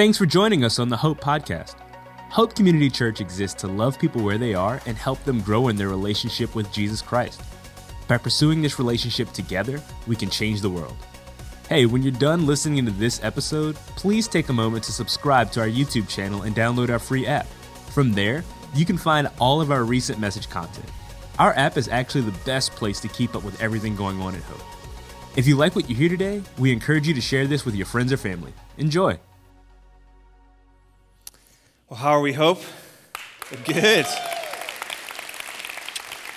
Thanks for joining us on the Hope Podcast. Hope Community Church exists to love people where they are and help them grow in their relationship with Jesus Christ. By pursuing this relationship together, we can change the world. Hey, when you're done listening to this episode, please take a moment to subscribe to our YouTube channel and download our free app. From there, you can find all of our recent message content. Our app is actually the best place to keep up with everything going on at Hope. If you like what you hear today, we encourage you to share this with your friends or family. Enjoy. Well, how are we, Hope? Good.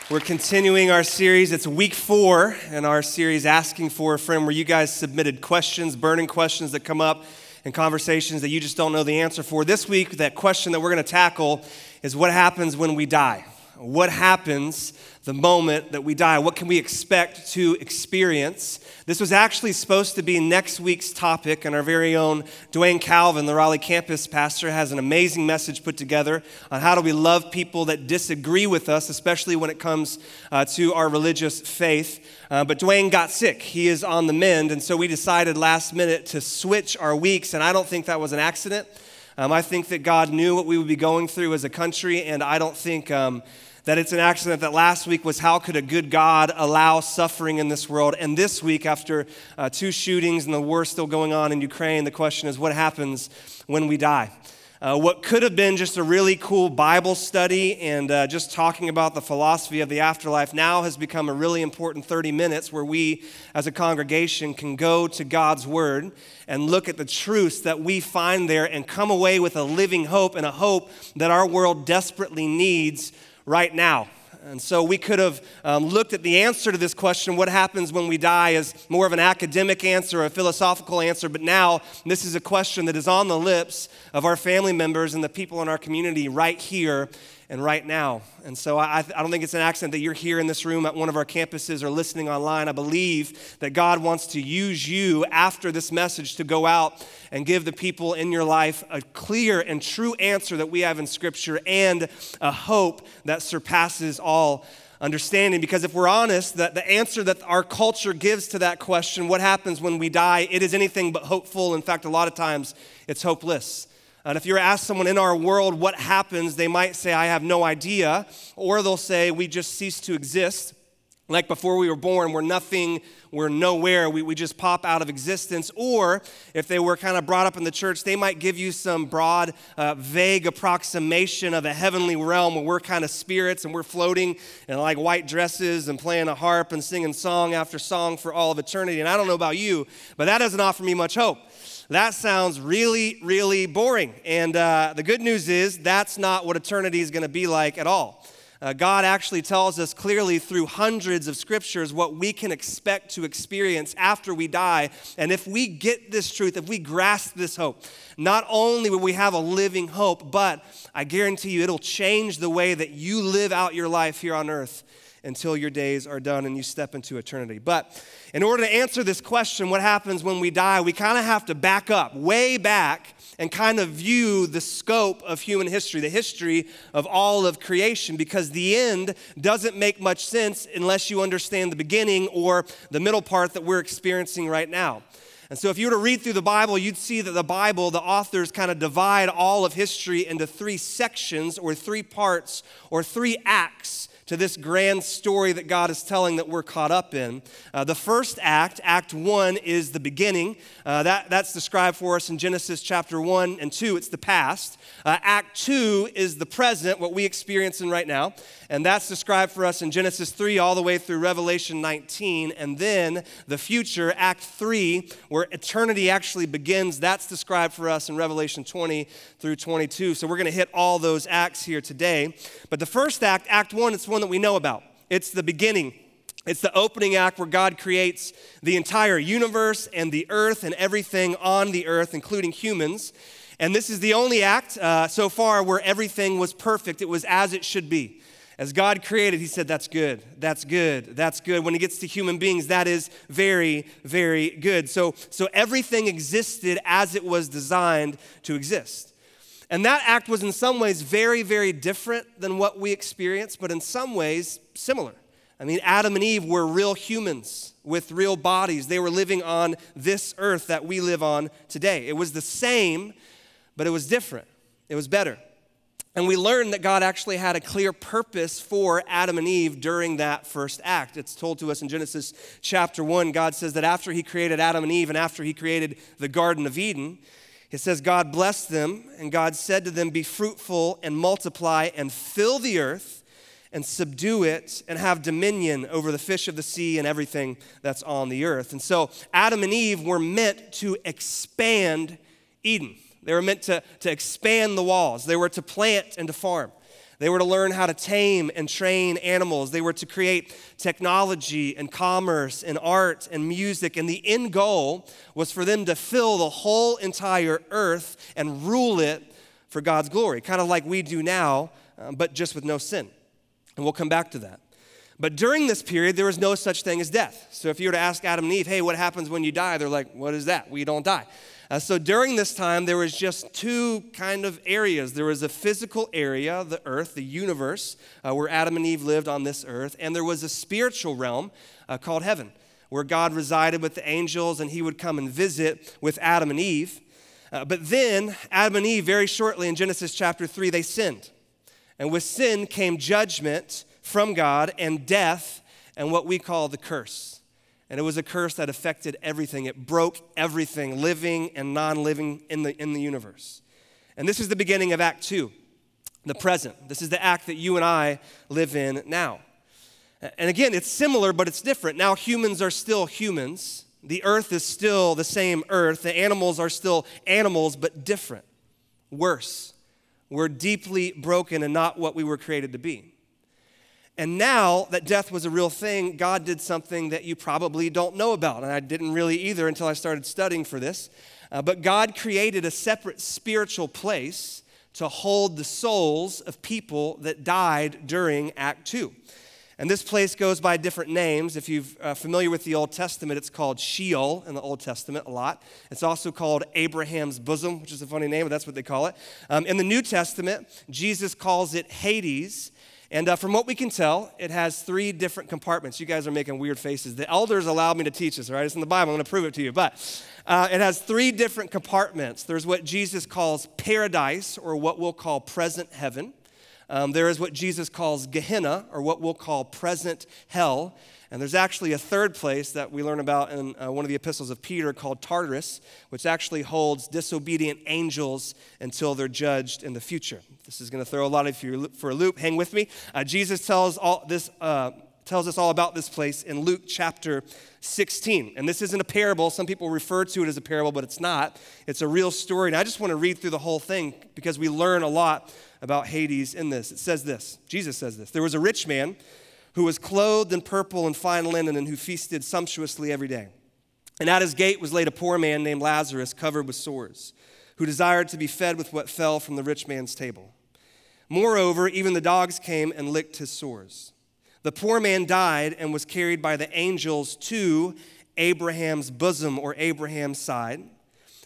We're continuing our series. It's week four in our series, Asking for a Friend, where you guys submitted questions, burning questions that come up and conversations that you just don't know the answer for. This week, that question that we're going to tackle is what happens when we die? What happens the moment that we die? What can we expect to experience? This was actually supposed to be next week's topic, and our very own Dwayne Calvin, the Raleigh campus pastor, has an amazing message put together on how do we love people that disagree with us, especially when it comes uh, to our religious faith. Uh, but Dwayne got sick. He is on the mend, and so we decided last minute to switch our weeks, and I don't think that was an accident. Um, I think that God knew what we would be going through as a country, and I don't think um, that it's an accident that last week was how could a good God allow suffering in this world? And this week, after uh, two shootings and the war still going on in Ukraine, the question is what happens when we die? Uh, what could have been just a really cool Bible study and uh, just talking about the philosophy of the afterlife now has become a really important 30 minutes where we as a congregation can go to God's Word and look at the truths that we find there and come away with a living hope and a hope that our world desperately needs right now. And so we could have um, looked at the answer to this question, what happens when we die, as more of an academic answer, a philosophical answer. But now this is a question that is on the lips of our family members and the people in our community right here and right now. And so I, I don't think it's an accident that you're here in this room at one of our campuses or listening online. I believe that God wants to use you after this message to go out and give the people in your life a clear and true answer that we have in Scripture and a hope that surpasses all understanding because if we're honest that the answer that our culture gives to that question what happens when we die it is anything but hopeful in fact a lot of times it's hopeless and if you ask someone in our world what happens, they might say, I have no idea. Or they'll say, we just cease to exist. Like before we were born, we're nothing, we're nowhere, we, we just pop out of existence. Or if they were kind of brought up in the church, they might give you some broad, uh, vague approximation of a heavenly realm where we're kind of spirits and we're floating in like white dresses and playing a harp and singing song after song for all of eternity. And I don't know about you, but that doesn't offer me much hope that sounds really, really boring. And uh, the good news is that's not what eternity is going to be like at all. Uh, God actually tells us clearly through hundreds of scriptures what we can expect to experience after we die. And if we get this truth, if we grasp this hope, not only will we have a living hope, but I guarantee you it'll change the way that you live out your life here on earth until your days are done and you step into eternity. But in order to answer this question, what happens when we die, we kind of have to back up, way back, and kind of view the scope of human history, the history of all of creation, because the end doesn't make much sense unless you understand the beginning or the middle part that we're experiencing right now. And so, if you were to read through the Bible, you'd see that the Bible, the authors kind of divide all of history into three sections or three parts or three acts to this grand story that God is telling that we're caught up in. Uh, the first act, Act 1, is the beginning. Uh, that, that's described for us in Genesis chapter 1 and 2. It's the past. Uh, act 2 is the present, what we experience in right now. And that's described for us in Genesis 3 all the way through Revelation 19. And then the future, Act 3, where eternity actually begins, that's described for us in Revelation 20 through 22. So we're going to hit all those acts here today. But the first act, Act 1, it's one that we know about. It's the beginning. It's the opening act where God creates the entire universe and the earth and everything on the earth, including humans. And this is the only act uh, so far where everything was perfect. It was as it should be. As God created, He said, That's good, that's good, that's good. When He gets to human beings, that is very, very good. So, so everything existed as it was designed to exist. And that act was in some ways very, very different than what we experience, but in some ways similar. I mean, Adam and Eve were real humans with real bodies. They were living on this earth that we live on today. It was the same, but it was different, it was better. And we learn that God actually had a clear purpose for Adam and Eve during that first act. It's told to us in Genesis chapter 1. God says that after He created Adam and Eve and after He created the Garden of Eden, it says, God blessed them, and God said to them, Be fruitful and multiply and fill the earth and subdue it and have dominion over the fish of the sea and everything that's on the earth. And so Adam and Eve were meant to expand Eden. They were meant to, to expand the walls, they were to plant and to farm. They were to learn how to tame and train animals. They were to create technology and commerce and art and music. And the end goal was for them to fill the whole entire earth and rule it for God's glory, kind of like we do now, uh, but just with no sin. And we'll come back to that. But during this period, there was no such thing as death. So if you were to ask Adam and Eve, hey, what happens when you die? They're like, what is that? We don't die. Uh, so during this time, there was just two kind of areas. There was a physical area, the earth, the universe, uh, where Adam and Eve lived on this earth, and there was a spiritual realm uh, called heaven, where God resided with the angels and he would come and visit with Adam and Eve. Uh, but then, Adam and Eve, very shortly in Genesis chapter 3, they sinned. And with sin came judgment from God and death and what we call the curse. And it was a curse that affected everything. It broke everything, living and non living in the, in the universe. And this is the beginning of Act Two, the present. This is the act that you and I live in now. And again, it's similar, but it's different. Now, humans are still humans. The earth is still the same earth. The animals are still animals, but different, worse. We're deeply broken and not what we were created to be. And now that death was a real thing, God did something that you probably don't know about. And I didn't really either until I started studying for this. Uh, but God created a separate spiritual place to hold the souls of people that died during Act 2. And this place goes by different names. If you're uh, familiar with the Old Testament, it's called Sheol in the Old Testament a lot. It's also called Abraham's bosom, which is a funny name, but that's what they call it. Um, in the New Testament, Jesus calls it Hades, and uh, from what we can tell, it has three different compartments. You guys are making weird faces. The elders allowed me to teach this, right? It's in the Bible. I'm going to prove it to you. But uh, it has three different compartments. There's what Jesus calls paradise, or what we'll call present heaven. Um, there is what Jesus calls Gehenna, or what we'll call present hell. And there's actually a third place that we learn about in uh, one of the epistles of Peter called Tartarus, which actually holds disobedient angels until they're judged in the future. This is going to throw a lot of you for a loop. Hang with me. Uh, Jesus tells all this. Uh, tells us all about this place in Luke chapter 16. And this isn't a parable. Some people refer to it as a parable, but it's not. It's a real story. And I just want to read through the whole thing because we learn a lot about Hades in this. It says this Jesus says this There was a rich man who was clothed in purple and fine linen and who feasted sumptuously every day. And at his gate was laid a poor man named Lazarus, covered with sores, who desired to be fed with what fell from the rich man's table. Moreover, even the dogs came and licked his sores. The poor man died and was carried by the angels to Abraham's bosom or Abraham's side.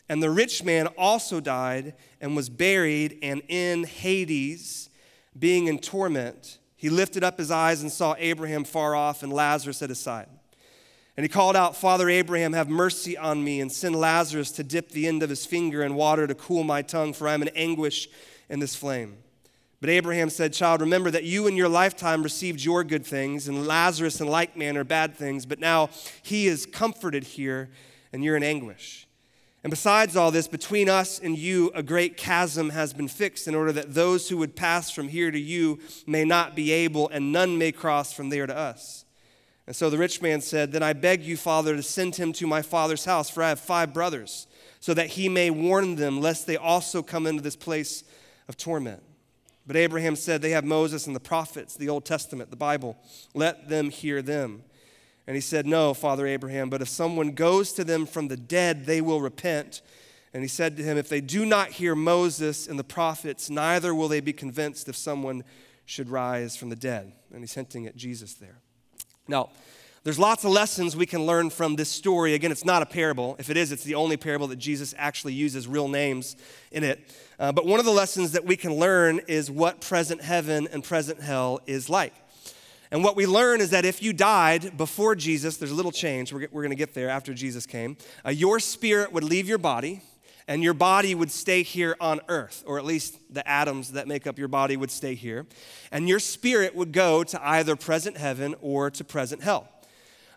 And the rich man also died and was buried, and in Hades, being in torment, he lifted up his eyes and saw Abraham far off and Lazarus at his side. And he called out, Father Abraham, have mercy on me, and send Lazarus to dip the end of his finger in water to cool my tongue, for I am in anguish in this flame. But Abraham said, Child, remember that you in your lifetime received your good things, and Lazarus in like manner bad things, but now he is comforted here, and you're in anguish. And besides all this, between us and you, a great chasm has been fixed in order that those who would pass from here to you may not be able, and none may cross from there to us. And so the rich man said, Then I beg you, Father, to send him to my father's house, for I have five brothers, so that he may warn them, lest they also come into this place of torment. But Abraham said, They have Moses and the prophets, the Old Testament, the Bible. Let them hear them. And he said, No, Father Abraham, but if someone goes to them from the dead, they will repent. And he said to him, If they do not hear Moses and the prophets, neither will they be convinced if someone should rise from the dead. And he's hinting at Jesus there. Now, there's lots of lessons we can learn from this story. Again, it's not a parable. If it is, it's the only parable that Jesus actually uses real names in it. Uh, but one of the lessons that we can learn is what present heaven and present hell is like. And what we learn is that if you died before Jesus, there's a little change. We're, we're going to get there after Jesus came. Uh, your spirit would leave your body, and your body would stay here on earth, or at least the atoms that make up your body would stay here, and your spirit would go to either present heaven or to present hell.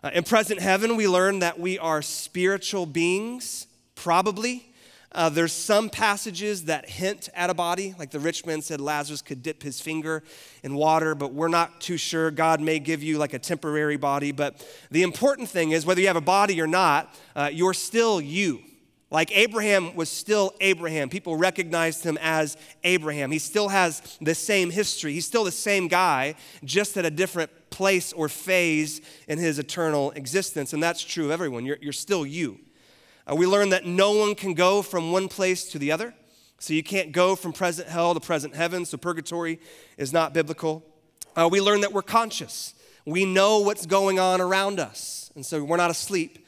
Uh, in present heaven, we learn that we are spiritual beings, probably. Uh, there's some passages that hint at a body, like the rich man said Lazarus could dip his finger in water, but we're not too sure. God may give you like a temporary body, but the important thing is whether you have a body or not, uh, you're still you. Like Abraham was still Abraham. People recognized him as Abraham. He still has the same history. He's still the same guy, just at a different place or phase in his eternal existence. And that's true of everyone. You're, you're still you. Uh, we learn that no one can go from one place to the other. So you can't go from present hell to present heaven. So purgatory is not biblical. Uh, we learn that we're conscious. We know what's going on around us. And so we're not asleep.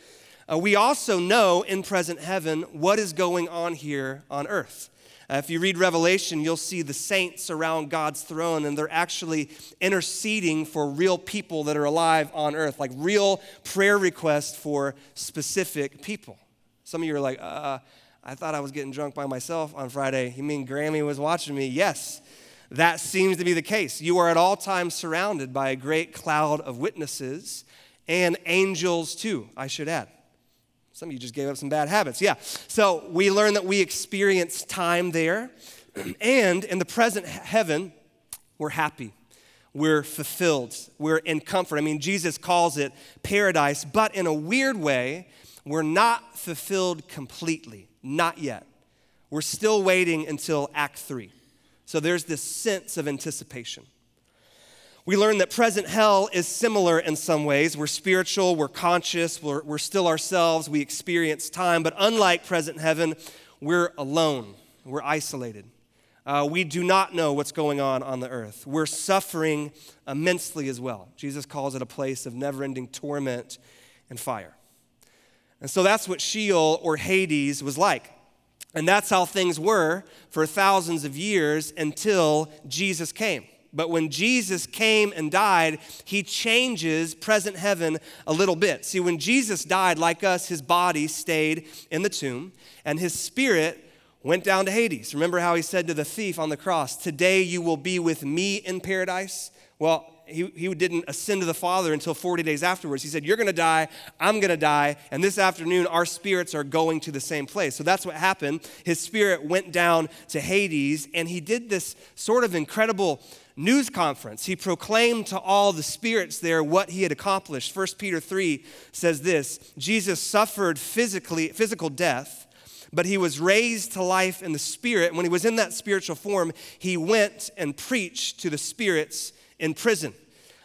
Uh, we also know in present heaven what is going on here on earth. Uh, if you read Revelation, you'll see the saints around God's throne, and they're actually interceding for real people that are alive on earth, like real prayer requests for specific people. Some of you are like, uh, I thought I was getting drunk by myself on Friday. You mean Grammy was watching me? Yes, that seems to be the case. You are at all times surrounded by a great cloud of witnesses and angels, too, I should add. Some of you just gave up some bad habits. Yeah. So we learn that we experience time there. And in the present heaven, we're happy. We're fulfilled. We're in comfort. I mean, Jesus calls it paradise, but in a weird way, we're not fulfilled completely. Not yet. We're still waiting until Act 3. So there's this sense of anticipation. We learn that present hell is similar in some ways. We're spiritual, we're conscious, we're, we're still ourselves, we experience time, but unlike present heaven, we're alone, we're isolated. Uh, we do not know what's going on on the earth. We're suffering immensely as well. Jesus calls it a place of never ending torment and fire. And so that's what Sheol or Hades was like. And that's how things were for thousands of years until Jesus came. But when Jesus came and died, he changes present heaven a little bit. See, when Jesus died, like us, his body stayed in the tomb, and his spirit went down to Hades. Remember how he said to the thief on the cross, Today you will be with me in paradise? Well, he, he didn't ascend to the Father until 40 days afterwards. He said, You're going to die, I'm going to die, and this afternoon our spirits are going to the same place. So that's what happened. His spirit went down to Hades, and he did this sort of incredible news conference. He proclaimed to all the spirits there what he had accomplished. 1 Peter 3 says this Jesus suffered physically, physical death, but he was raised to life in the spirit. When he was in that spiritual form, he went and preached to the spirits in prison.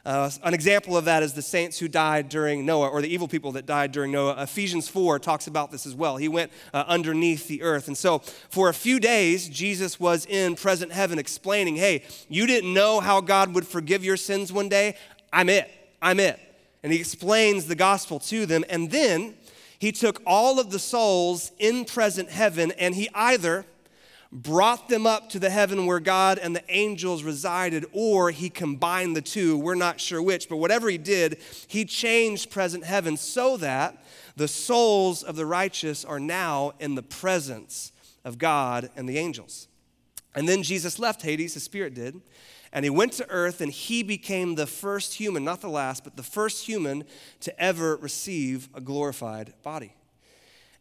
Uh, an example of that is the saints who died during Noah, or the evil people that died during Noah. Ephesians 4 talks about this as well. He went uh, underneath the earth. And so, for a few days, Jesus was in present heaven explaining, hey, you didn't know how God would forgive your sins one day? I'm it. I'm it. And he explains the gospel to them. And then he took all of the souls in present heaven and he either brought them up to the heaven where God and the angels resided, or he combined the two. We're not sure which, but whatever he did, he changed present heaven so that the souls of the righteous are now in the presence of God and the angels. And then Jesus left Hades, the Spirit did, and he went to earth and he became the first human, not the last, but the first human to ever receive a glorified body.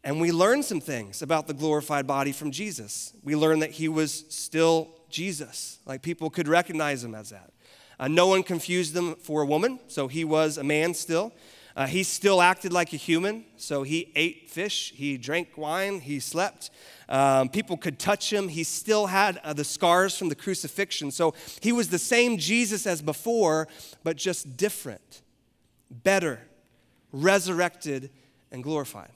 And we learn some things about the glorified body from Jesus. We learn that he was still Jesus, like people could recognize him as that. Uh, no one confused him for a woman, so he was a man still. Uh, he still acted like a human, so he ate fish, he drank wine, he slept. Um, people could touch him. He still had uh, the scars from the crucifixion. So he was the same Jesus as before, but just different, better, resurrected, and glorified.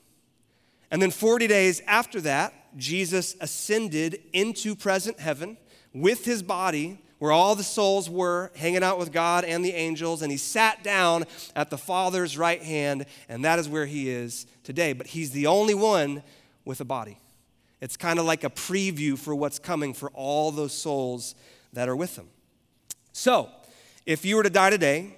And then 40 days after that, Jesus ascended into present heaven with his body, where all the souls were hanging out with God and the angels, and he sat down at the Father's right hand, and that is where he is today. But he's the only one with a body. It's kind of like a preview for what's coming for all those souls that are with him. So, if you were to die today,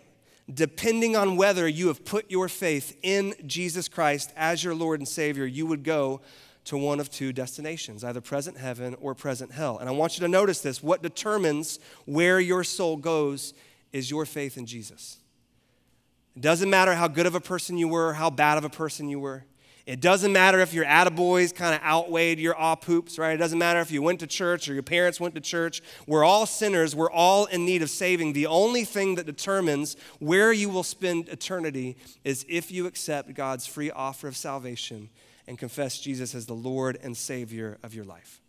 depending on whether you have put your faith in Jesus Christ as your Lord and Savior, you would go to one of two destinations, either present heaven or present hell. And I want you to notice this what determines where your soul goes is your faith in Jesus. It doesn't matter how good of a person you were, how bad of a person you were. It doesn't matter if your attaboys kind of outweighed your aw poops, right? It doesn't matter if you went to church or your parents went to church. We're all sinners. We're all in need of saving. The only thing that determines where you will spend eternity is if you accept God's free offer of salvation and confess Jesus as the Lord and Savior of your life.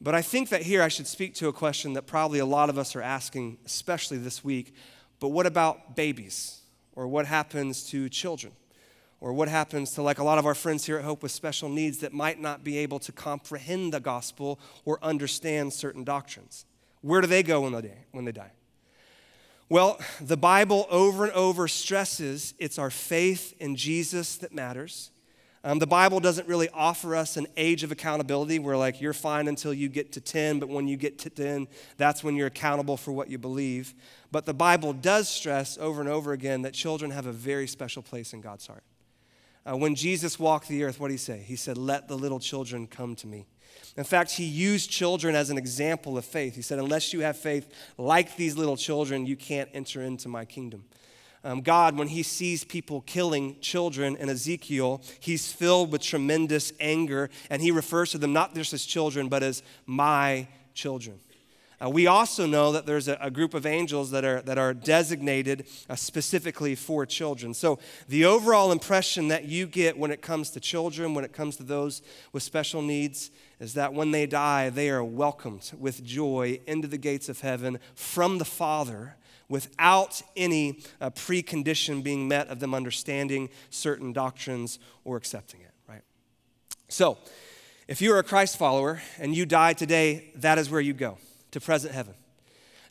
But I think that here I should speak to a question that probably a lot of us are asking, especially this week. But what about babies? Or what happens to children? Or what happens to, like a lot of our friends here at Hope with special needs that might not be able to comprehend the gospel or understand certain doctrines? Where do they go when they, when they die? Well, the Bible over and over stresses it's our faith in Jesus that matters. Um, the Bible doesn't really offer us an age of accountability where, like, you're fine until you get to 10, but when you get to 10, that's when you're accountable for what you believe. But the Bible does stress over and over again that children have a very special place in God's heart. Uh, when Jesus walked the earth, what did he say? He said, Let the little children come to me. In fact, he used children as an example of faith. He said, Unless you have faith like these little children, you can't enter into my kingdom. Um, God, when he sees people killing children in Ezekiel, he's filled with tremendous anger, and he refers to them not just as children, but as my children. Uh, we also know that there's a, a, group of angels that are, that are designated uh, specifically for children. So, the overall impression that you get when it comes to children, when it comes to those with special needs, is that when they die, they are welcomed with joy into the gates of heaven from the Father without any uh, precondition being met of them understanding certain doctrines or accepting it, right? So, if you're a Christ follower and you die today, that is where you go to present heaven.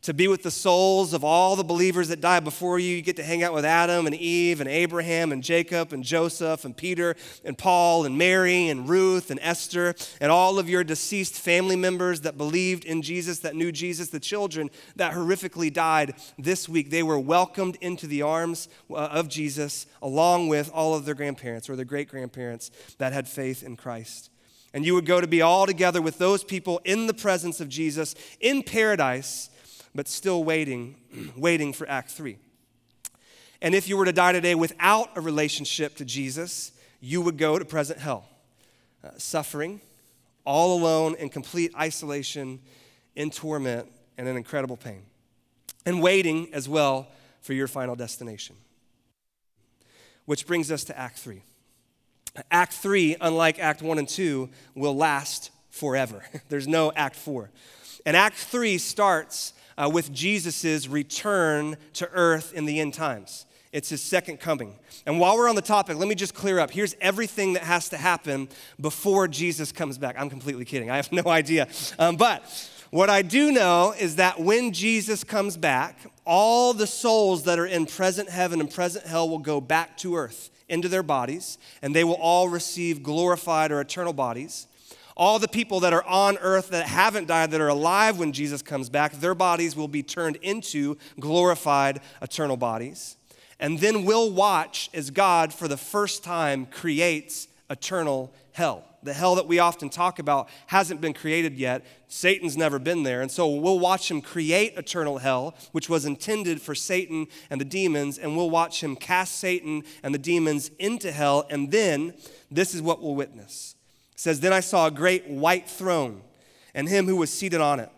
To be with the souls of all the believers that died before you. You get to hang out with Adam and Eve and Abraham and Jacob and Joseph and Peter and Paul and Mary and Ruth and Esther and all of your deceased family members that believed in Jesus, that knew Jesus, the children that horrifically died this week. They were welcomed into the arms uh, of Jesus along with all of their grandparents or their great grandparents that had faith in Christ. And you would go to be all together with those people in the presence of Jesus in paradise, but still waiting, waiting for Act 3. And if you were to die today without a relationship to Jesus, you would go to present hell, uh, suffering, all alone in complete isolation, in torment, and in incredible pain, and waiting as well for your final destination. Which brings us to Act 3. Act 3, unlike Act 1 and 2, will last forever. There's no Act 4. And Act 3 starts uh, with Jesus' return to earth in the end times. It's his second coming. And while we're on the topic, let me just clear up. Here's everything that has to happen before Jesus comes back. I'm completely kidding. I have no idea. Um, but what I do know is that when Jesus comes back, all the souls that are in present heaven and present hell will go back to earth into their bodies, and they will all receive glorified or eternal bodies. All the people that are on earth that haven't died, that are alive when Jesus comes back, their bodies will be turned into glorified eternal bodies. And then we'll watch as God, for the first time, creates eternal hell. The hell that we often talk about hasn't been created yet. Satan's never been there. And so we'll watch him create eternal hell, which was intended for Satan and the demons, and we'll watch him cast Satan and the demons into hell. And then this is what we'll witness. It says, Then I saw a great white throne and him who was seated on it.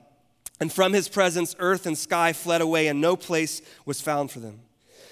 And from his presence, earth and sky fled away, and no place was found for them.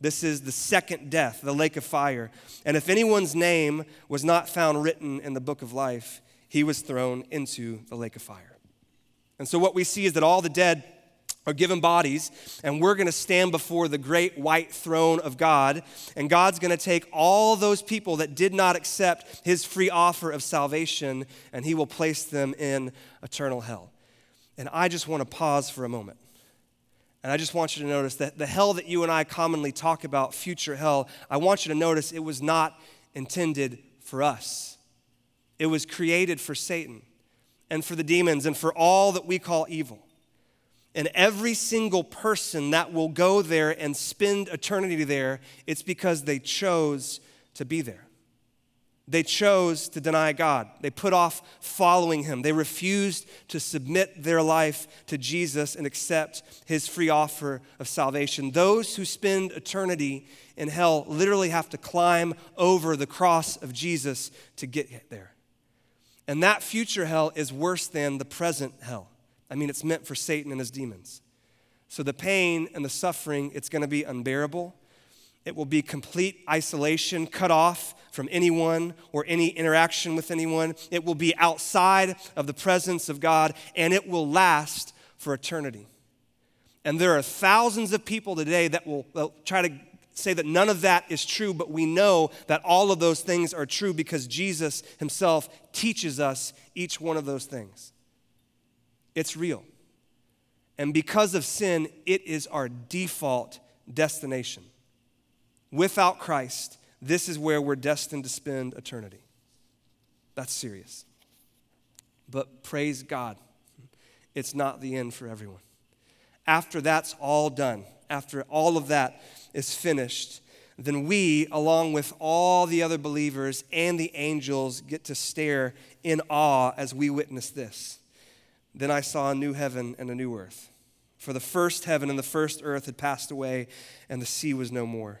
This is the second death, the lake of fire. And if anyone's name was not found written in the book of life, he was thrown into the lake of fire. And so what we see is that all the dead are given bodies, and we're going to stand before the great white throne of God. And God's going to take all those people that did not accept his free offer of salvation, and he will place them in eternal hell. And I just want to pause for a moment And I just want you to notice that the hell that you and I commonly talk about, future hell, I want you to notice it was not intended for us. It was created for Satan and for the demons and for all that we call evil. And every single person that will go there and spend eternity there, it's because they chose to be there. They chose to deny God. They put off following Him. They refused to submit their life to Jesus and accept His free offer of salvation. Those who spend eternity in hell literally have to climb over the cross of Jesus to get there. And that future hell is worse than the present hell. I mean, it's meant for Satan and his demons. So the pain and the suffering, it's going to be unbearable. It will be complete isolation, cut off from anyone or any interaction with anyone. It will be outside of the presence of God, and it will last for eternity. And there are thousands of people today that will try to say that none of that is true, but we know that all of those things are true because Jesus himself teaches us each one of those things. It's real. And because of sin, it is our default destination. Without Christ, this is where we're destined to spend eternity. That's serious. But praise God, it's not the end for everyone. After that's all done, after all of that is finished, then we, along with all the other believers and the angels, get to stare in awe as we witness this. Then I saw a new heaven and a new earth. For the first heaven and the first earth had passed away, and the sea was no more.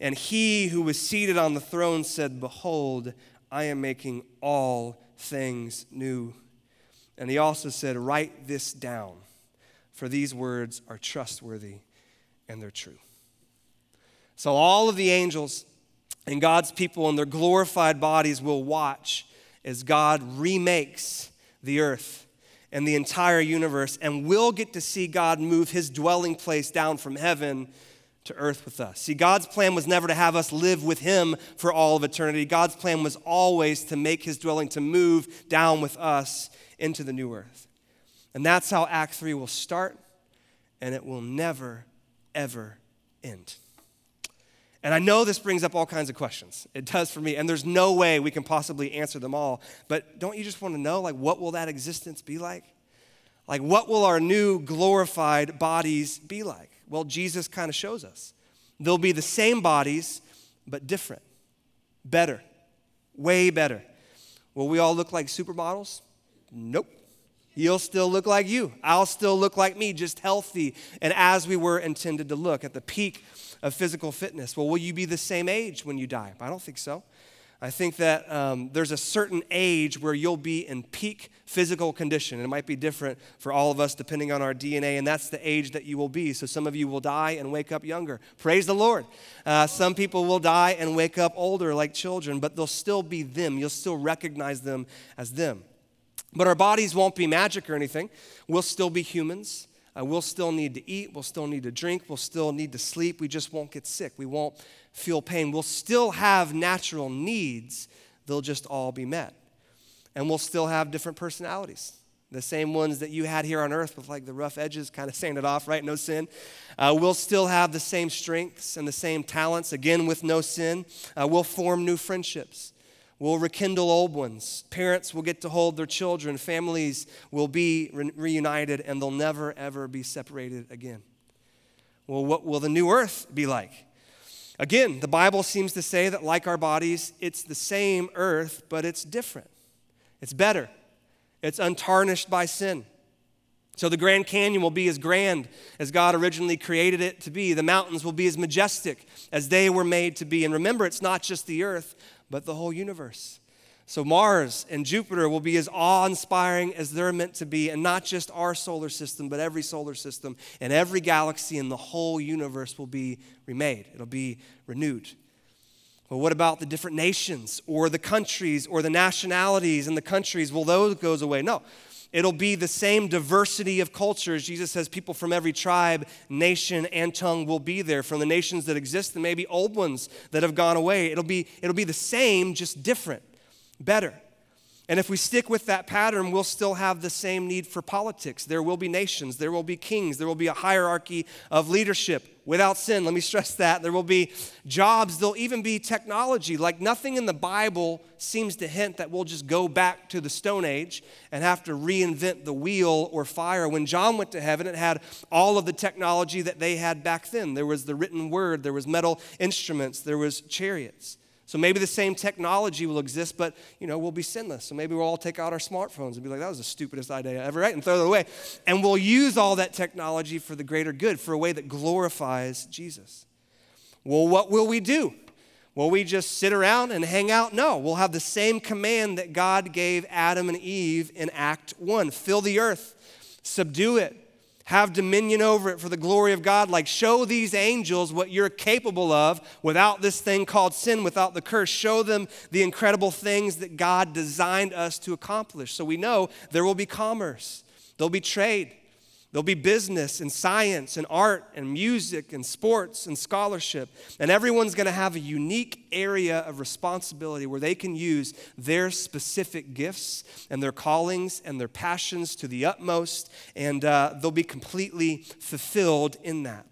And he who was seated on the throne said, Behold, I am making all things new. And he also said, Write this down, for these words are trustworthy and they're true. So all of the angels and God's people in their glorified bodies will watch as God remakes the earth and the entire universe, and we'll get to see God move his dwelling place down from heaven to earth with us. See, God's plan was never to have us live with Him for all of eternity. God's plan was always to make His dwelling, to move down with us into the new earth. And that's how Act 3 will start, and it will never, ever end. And I know this brings up all kinds of questions. It does for me, and there's no way we can possibly answer them all. But don't you just want to know, like, what will that existence be like? Like, what will our new glorified bodies be like? Well, Jesus kind of shows us. They'll be the same bodies, but different, better, way better. Will we all look like supermodels? Nope. You'll still look like you. I'll still look like me, just healthy and as we were intended to look at the peak of physical fitness. Well, will you be the same age when you die? I don't think so. I think that um, there's a certain age where you'll be in peak physical condition. It might be different for all of us depending on our DNA, and that's the age that you will be. So some of you will die and wake up younger. Praise the Lord. Uh, some people will die and wake up older like children, but they'll still be them. You'll still recognize them as them. But our bodies won't be magic or anything. We'll still be humans. Uh, we'll still need to eat. We'll still need to drink. We'll still need to sleep. We just won't get sick. We won't feel pain. We'll still have natural needs, they'll just all be met. And we'll still have different personalities. The same ones that you had here on earth with like the rough edges, kind of sanded off, right? No sin. Uh, we'll still have the same strengths and the same talents, again with no sin. Uh, we'll form new friendships. We'll rekindle old ones. Parents will get to hold their children. Families will be re- reunited and they'll never, ever be separated again. Well, what will the new earth be like? Again, the Bible seems to say that, like our bodies, it's the same earth, but it's different. It's better. It's untarnished by sin. So the Grand Canyon will be as grand as God originally created it to be. The mountains will be as majestic as they were made to be. And remember, it's not just the earth, but the whole universe. So, Mars and Jupiter will be as awe inspiring as they're meant to be, and not just our solar system, but every solar system and every galaxy in the whole universe will be remade. It'll be renewed. Well, what about the different nations or the countries or the nationalities and the countries? Will those goes away? No. It'll be the same diversity of cultures. Jesus says people from every tribe, nation, and tongue will be there, from the nations that exist and maybe old ones that have gone away. It'll be, it'll be the same, just different, better. And if we stick with that pattern, we'll still have the same need for politics. There will be nations, there will be kings, there will be a hierarchy of leadership without sin. Let me stress that. There will be jobs, there'll even be technology. Like nothing in the Bible seems to hint that we'll just go back to the Stone Age and have to reinvent the wheel or fire. When John went to heaven, it had all of the technology that they had back then. There was the written word, there was metal instruments, there was chariots. So maybe the same technology will exist, but you know, we'll be sinless. So maybe we'll all take out our smartphones and be like, that was the stupidest idea ever, right? And throw it away. And we'll use all that technology for the greater good, for a way that glorifies Jesus. Well, what will we do? Will we just sit around and hang out? No, we'll have the same command that God gave Adam and Eve in Act 1 fill the earth, subdue it, have dominion over it for the glory of God. Like, show these angels what you're capable of without this thing called sin, without the curse. Show them the incredible things that God designed us to accomplish. So we know there will be commerce, there'll be trade, There'll be business and science and art and music and sports and scholarship. And everyone's going to have a unique area of responsibility where they can use their specific gifts and their callings and their passions to the utmost. And uh, they'll be completely fulfilled in that.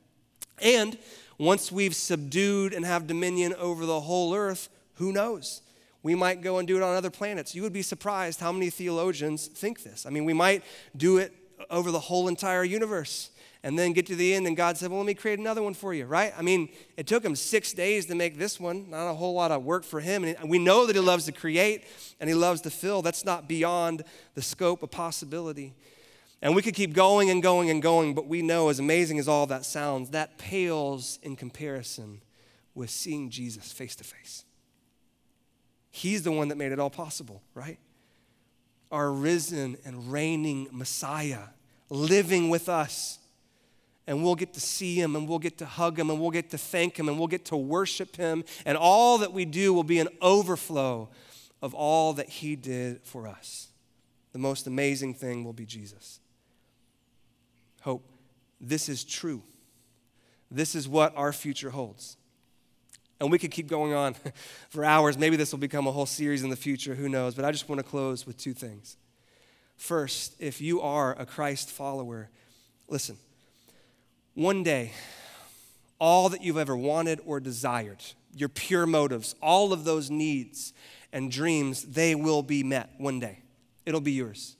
And once we've subdued and have dominion over the whole earth, who knows? We might go and do it on other planets. You would be surprised how many theologians think this. I mean, we might do it over the whole entire universe. And then get to the end, and God said, Well, let me create another one for you, right? I mean, it took him six days to make this one, not a whole lot of work for him. And we know that he loves to create and he loves to fill. That's not beyond the scope of possibility. And we could keep going and going and going, but we know, as amazing as all that sounds, that pales in comparison with seeing Jesus face to face. He's the one that made it all possible, right? Our risen and reigning Messiah living with us. And we'll get to see him and we'll get to hug him and we'll get to thank him and we'll get to worship him. And all that we do will be an overflow of all that he did for us. The most amazing thing will be Jesus. Hope. This is true. This is what our future holds. And we could keep going on for hours. Maybe this will become a whole series in the future, who knows? But I just want to close with two things. First, if you are a Christ follower, listen, one day, all that you've ever wanted or desired, your pure motives, all of those needs and dreams, they will be met one day. It'll be yours.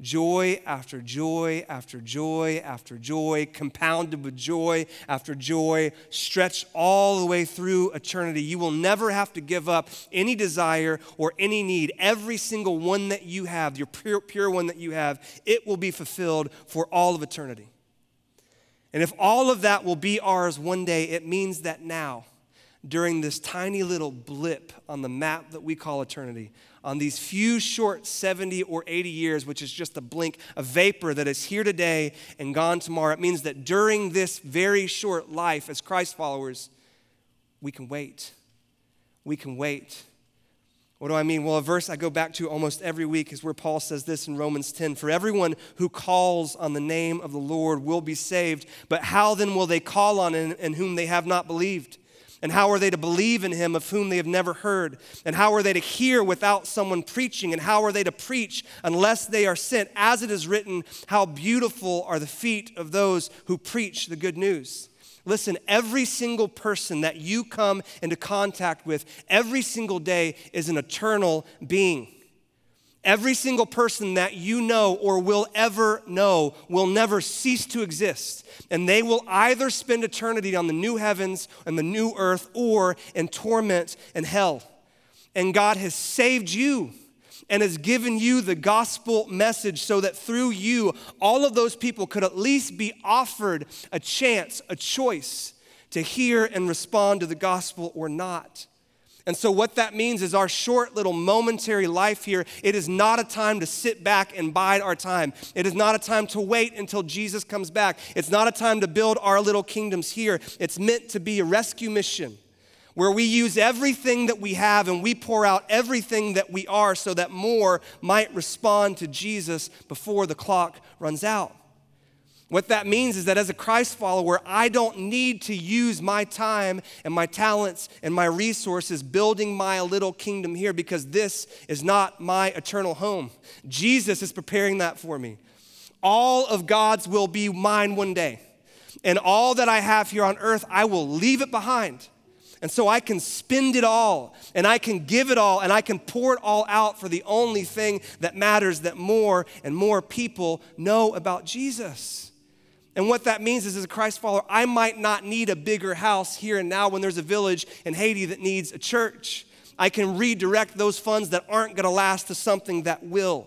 Joy after joy after joy after joy, compounded with joy after joy, stretched all the way through eternity. You will never have to give up any desire or any need. Every single one that you have, your pure, pure one that you have, it will be fulfilled for all of eternity. And if all of that will be ours one day, it means that now, during this tiny little blip on the map that we call eternity, on these few short 70 or 80 years, which is just a blink, a vapor that is here today and gone tomorrow. It means that during this very short life as Christ followers, we can wait. We can wait. What do I mean? Well, a verse I go back to almost every week is where Paul says this in Romans 10 For everyone who calls on the name of the Lord will be saved, but how then will they call on him in whom they have not believed? And how are they to believe in him of whom they have never heard? And how are they to hear without someone preaching? And how are they to preach unless they are sent? As it is written, how beautiful are the feet of those who preach the good news. Listen, every single person that you come into contact with every single day is an eternal being. Every single person that you know or will ever know will never cease to exist. And they will either spend eternity on the new heavens and the new earth or in torment and hell. And God has saved you and has given you the gospel message so that through you, all of those people could at least be offered a chance, a choice to hear and respond to the gospel or not. And so, what that means is our short little momentary life here, it is not a time to sit back and bide our time. It is not a time to wait until Jesus comes back. It's not a time to build our little kingdoms here. It's meant to be a rescue mission where we use everything that we have and we pour out everything that we are so that more might respond to Jesus before the clock runs out. What that means is that as a Christ follower, I don't need to use my time and my talents and my resources building my little kingdom here because this is not my eternal home. Jesus is preparing that for me. All of God's will be mine one day. And all that I have here on earth, I will leave it behind. And so I can spend it all and I can give it all and I can pour it all out for the only thing that matters that more and more people know about Jesus. And what that means is, as a Christ follower, I might not need a bigger house here and now when there's a village in Haiti that needs a church. I can redirect those funds that aren't going to last to something that will.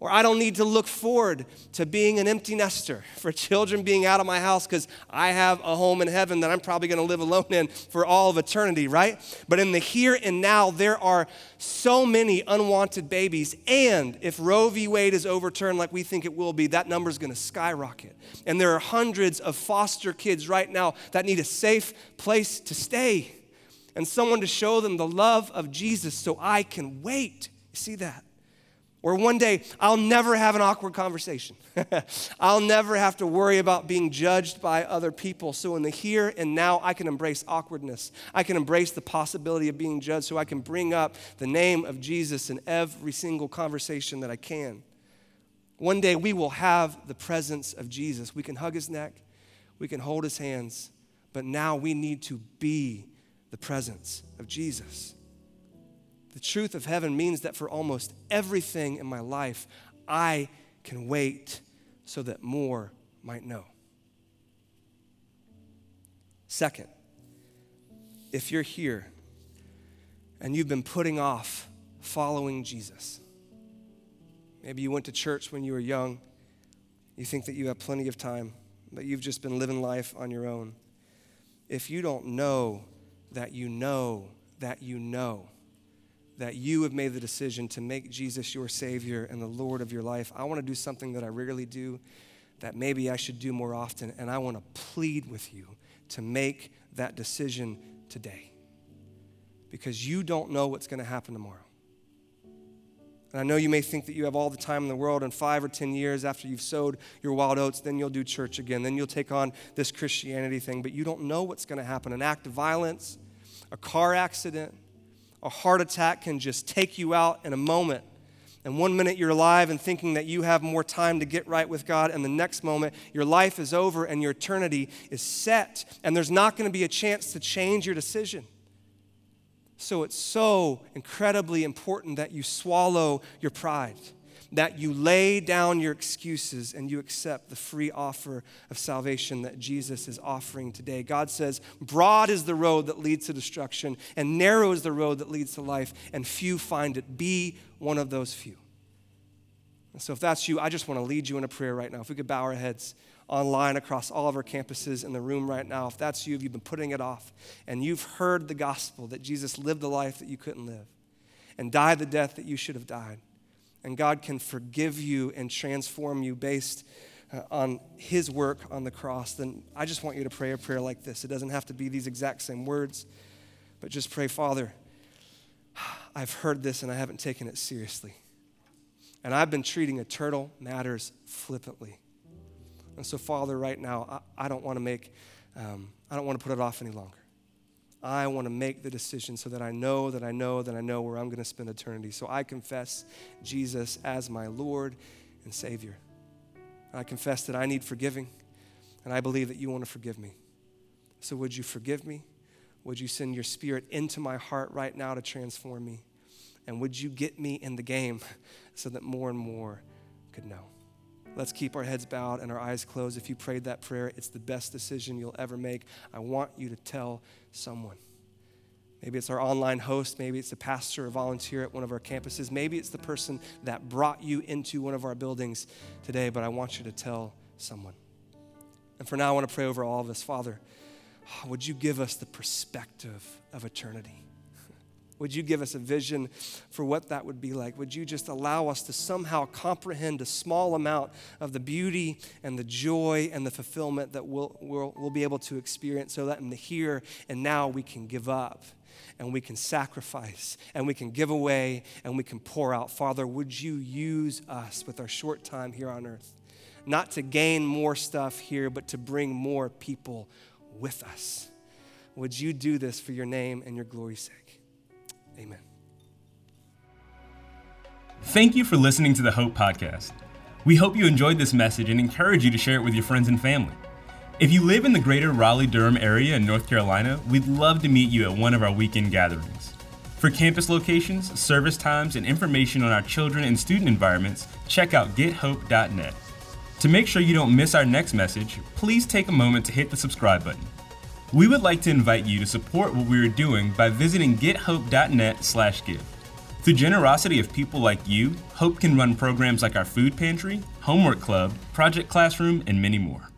Or I don't need to look forward to being an empty nester for children being out of my house because I have a home in heaven that I'm probably going to live alone in for all of eternity, right? But in the here and now, there are so many unwanted babies. And if Roe v. Wade is overturned like we think it will be, that number is going to skyrocket. And there are hundreds of foster kids right now that need a safe place to stay and someone to show them the love of Jesus so I can wait. You see that? Or one day, I'll never have an awkward conversation. I'll never have to worry about being judged by other people. So, in the here and now, I can embrace awkwardness. I can embrace the possibility of being judged so I can bring up the name of Jesus in every single conversation that I can. One day, we will have the presence of Jesus. We can hug his neck, we can hold his hands, but now we need to be the presence of Jesus. The truth of heaven means that for almost everything in my life, I can wait so that more might know. Second, if you're here and you've been putting off following Jesus, maybe you went to church when you were young, you think that you have plenty of time, but you've just been living life on your own. If you don't know that you know that you know, that you have made the decision to make Jesus your Savior and the Lord of your life, I want to do something that I rarely do that maybe I should do more often. And I want to plead with you to make that decision today because you don't know what's going to happen tomorrow. And I know you may think that you have all the time in the world, and five or 10 years after you've sowed your wild oats, then you'll do church again. Then you'll take on this Christianity thing, but you don't know what's going to happen. An act of violence, a car accident, a heart attack can just take you out in a moment. And one minute you're alive and thinking that you have more time to get right with God, and the next moment your life is over and your eternity is set, and there's not going to be a chance to change your decision. So it's so incredibly important that you swallow your pride that you lay down your excuses and you accept the free offer of salvation that Jesus is offering today. God says, Broad is the road that leads to destruction, and narrow is the road that leads to life, and few find it. Be one of those few. And so, if that's you, I just want to lead you in a prayer right now. If we could bow our heads online across all of our campuses in the room right now, if that's you, if you've been putting it off, and you've heard the gospel that Jesus lived the life that you couldn't live and died the death that you should have died and God can forgive you and transform you based uh, on His work on the cross, then I just want you to pray a prayer like this. It doesn't have to be these exact same words, but just pray, Father, I've heard this and I haven't taken it seriously. And I've been treating eternal matters flippantly. And so, Father, right now, I, I don't want to make, um, I don't want to put it off any longer. I want to make the decision so that I know that I know that I know where I'm going to spend eternity. So I confess Jesus as my Lord and Savior. I confess that I need forgiving, and I believe that you want to forgive me. So would you forgive me? Would you send your spirit into my heart right now to transform me? And would you get me in the game so that more and more could know? Let's keep our heads bowed and our eyes closed. If you prayed that prayer, it's the best decision you'll ever make. I want you to tell someone. Maybe it's our online host. Maybe it's a pastor or volunteer at one of our campuses. Maybe it's the person that brought you into one of our buildings today, but I want you to tell someone. And for now, I want to pray over all of us. Father, would you give us the perspective of eternity? Would you give us a vision for what that would be like? Would you just allow us to somehow comprehend a small amount of the beauty and the joy and the fulfillment that we'll, we'll, we'll be able to experience so that in the here and now we can give up and we can sacrifice and we can give away and we can pour out. Father, would you use us with our short time here on earth? Not to gain more stuff here, but to bring more people with us. Would you do this for your name and your glory's sake? Amen. Thank you for listening to the Hope Podcast. We hope you enjoyed this message and encourage you to share it with your friends and family. If you live in the greater Raleigh Durham area in North Carolina, we'd love to meet you at one of our weekend gatherings. For campus locations, service times, and information on our children and student environments, check out gethope.net. To make sure you don't miss our next message, please take a moment to hit the subscribe button. We would like to invite you to support what we are doing by visiting gethope.net slash give. Through generosity of people like you, Hope can run programs like our food pantry, homework club, project classroom, and many more.